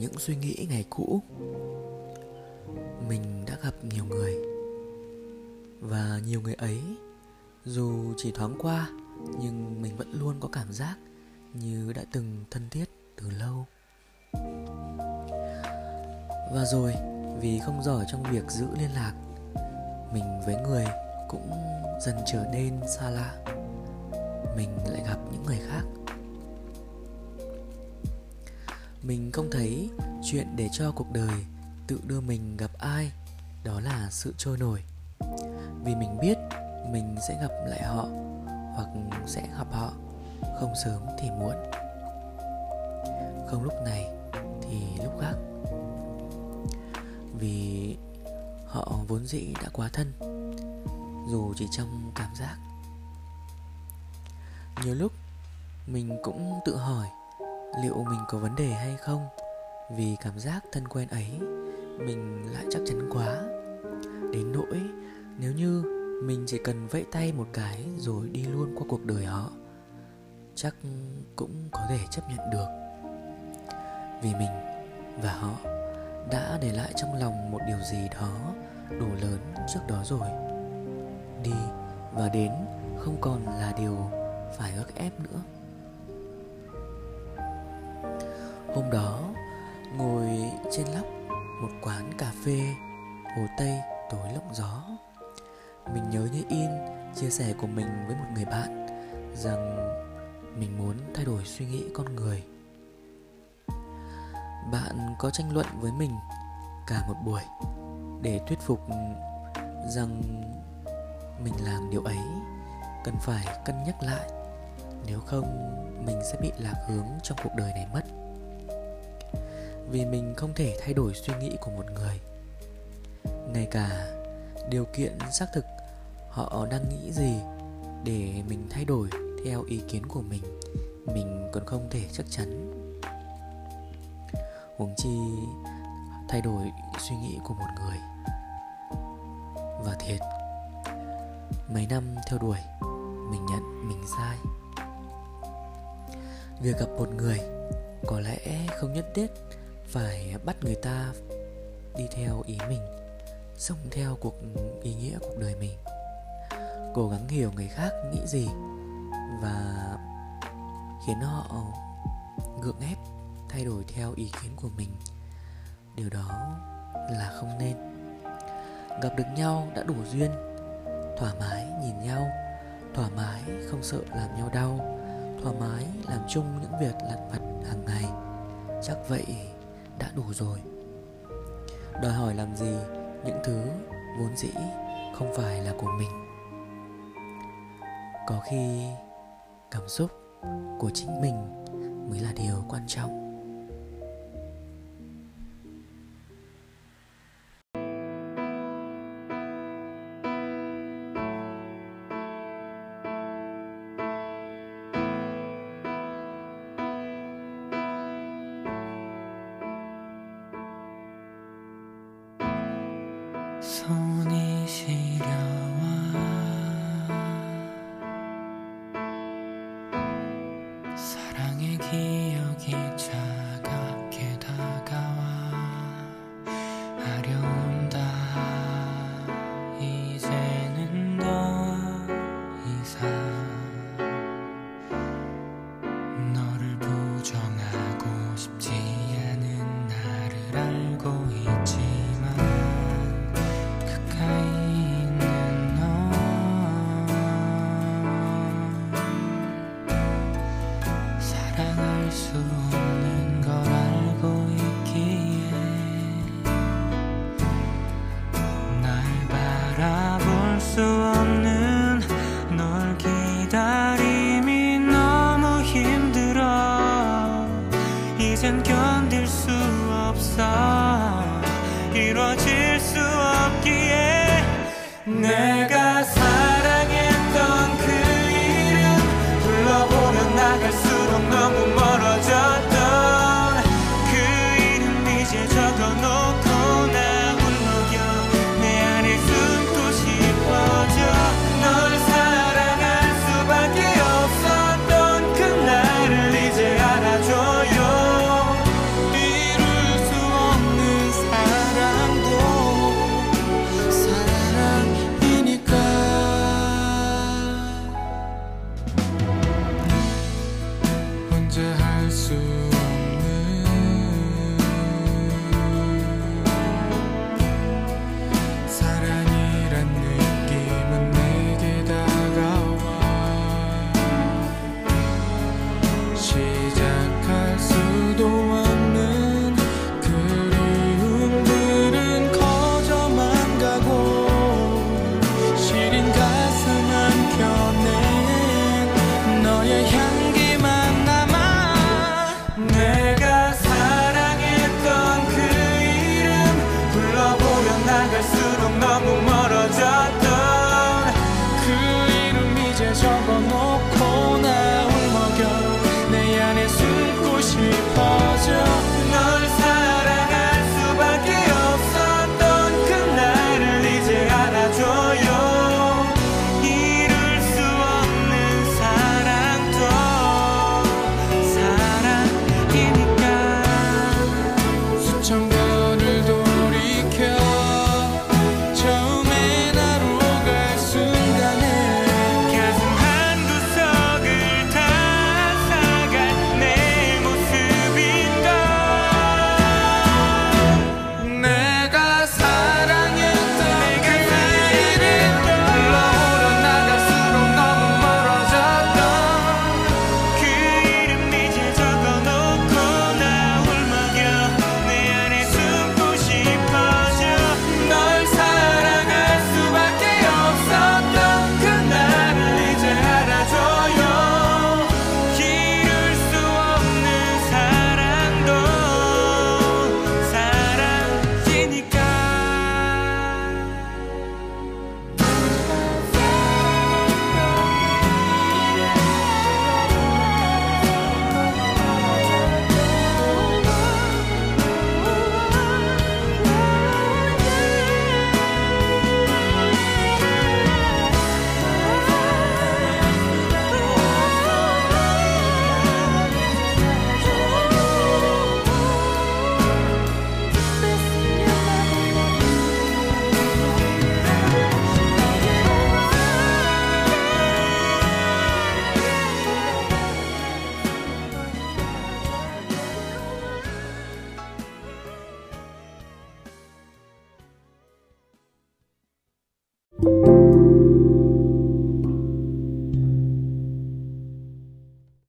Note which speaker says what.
Speaker 1: những suy nghĩ ngày cũ. Mình đã gặp nhiều người, và nhiều người ấy dù chỉ thoáng qua, nhưng mình vẫn luôn có cảm giác như đã từng thân thiết từ lâu. Và rồi, vì không giỏi trong việc giữ liên lạc, mình với người cũng dần trở nên xa lạ. Mình lại gặp những người khác mình không thấy chuyện để cho cuộc đời tự đưa mình gặp ai, đó là sự trôi nổi. Vì mình biết mình sẽ gặp lại họ hoặc sẽ gặp họ không sớm thì muộn. Không lúc này thì lúc khác. Vì họ vốn dĩ đã quá thân, dù chỉ trong cảm giác. Nhiều lúc mình cũng tự hỏi liệu mình có vấn đề hay không? Vì cảm giác thân quen ấy, mình lại chắc chắn quá. Đến nỗi, nếu như mình chỉ cần vẫy tay một cái rồi đi luôn qua cuộc đời họ, chắc cũng có thể chấp nhận được. Vì mình và họ đã để lại trong lòng một điều gì đó đủ lớn trước đó rồi. Đi và đến không còn là điều phải ước ép nữa. Hôm đó, ngồi trên lóc một quán cà phê hồ tây tối lộng gió. Mình nhớ như in chia sẻ của mình với một người bạn rằng mình muốn thay đổi suy nghĩ con người. Bạn có tranh luận với mình cả một buổi để thuyết phục rằng mình làm điều ấy cần phải cân nhắc lại. Nếu không, mình sẽ bị lạc hướng trong cuộc đời này mất vì mình không thể thay đổi suy nghĩ của một người. Ngay cả điều kiện xác thực họ đang nghĩ gì để mình thay đổi theo ý kiến của mình mình còn không thể chắc chắn. Huống chi thay đổi suy nghĩ của một người. Và thiệt, mấy năm theo đuổi, mình nhận mình sai. Việc gặp một người có lẽ không nhất thiết phải bắt người ta đi theo ý mình, sống theo cuộc, ý nghĩa cuộc đời mình. Cố gắng hiểu người khác nghĩ gì và khiến họ gượng ép thay đổi theo ý kiến của mình. Điều đó là không nên. Gặp được nhau đã đủ duyên, thoải mái nhìn nhau, thoải mái không sợ làm nhau đau, thoải mái làm chung những việc lặt vặt hàng ngày. Chắc vậy đã đủ rồi. Đòi hỏi làm gì những thứ vốn dĩ không phải là của mình. Có khi cảm xúc của chính mình mới là điều quan trọng.
Speaker 2: 손이 시려와. 사랑의 기억이 차갑게 다가와. 아려운다. 이제는 더 이상 기다림이 너무 힘들어. 이젠 견딜 수 없어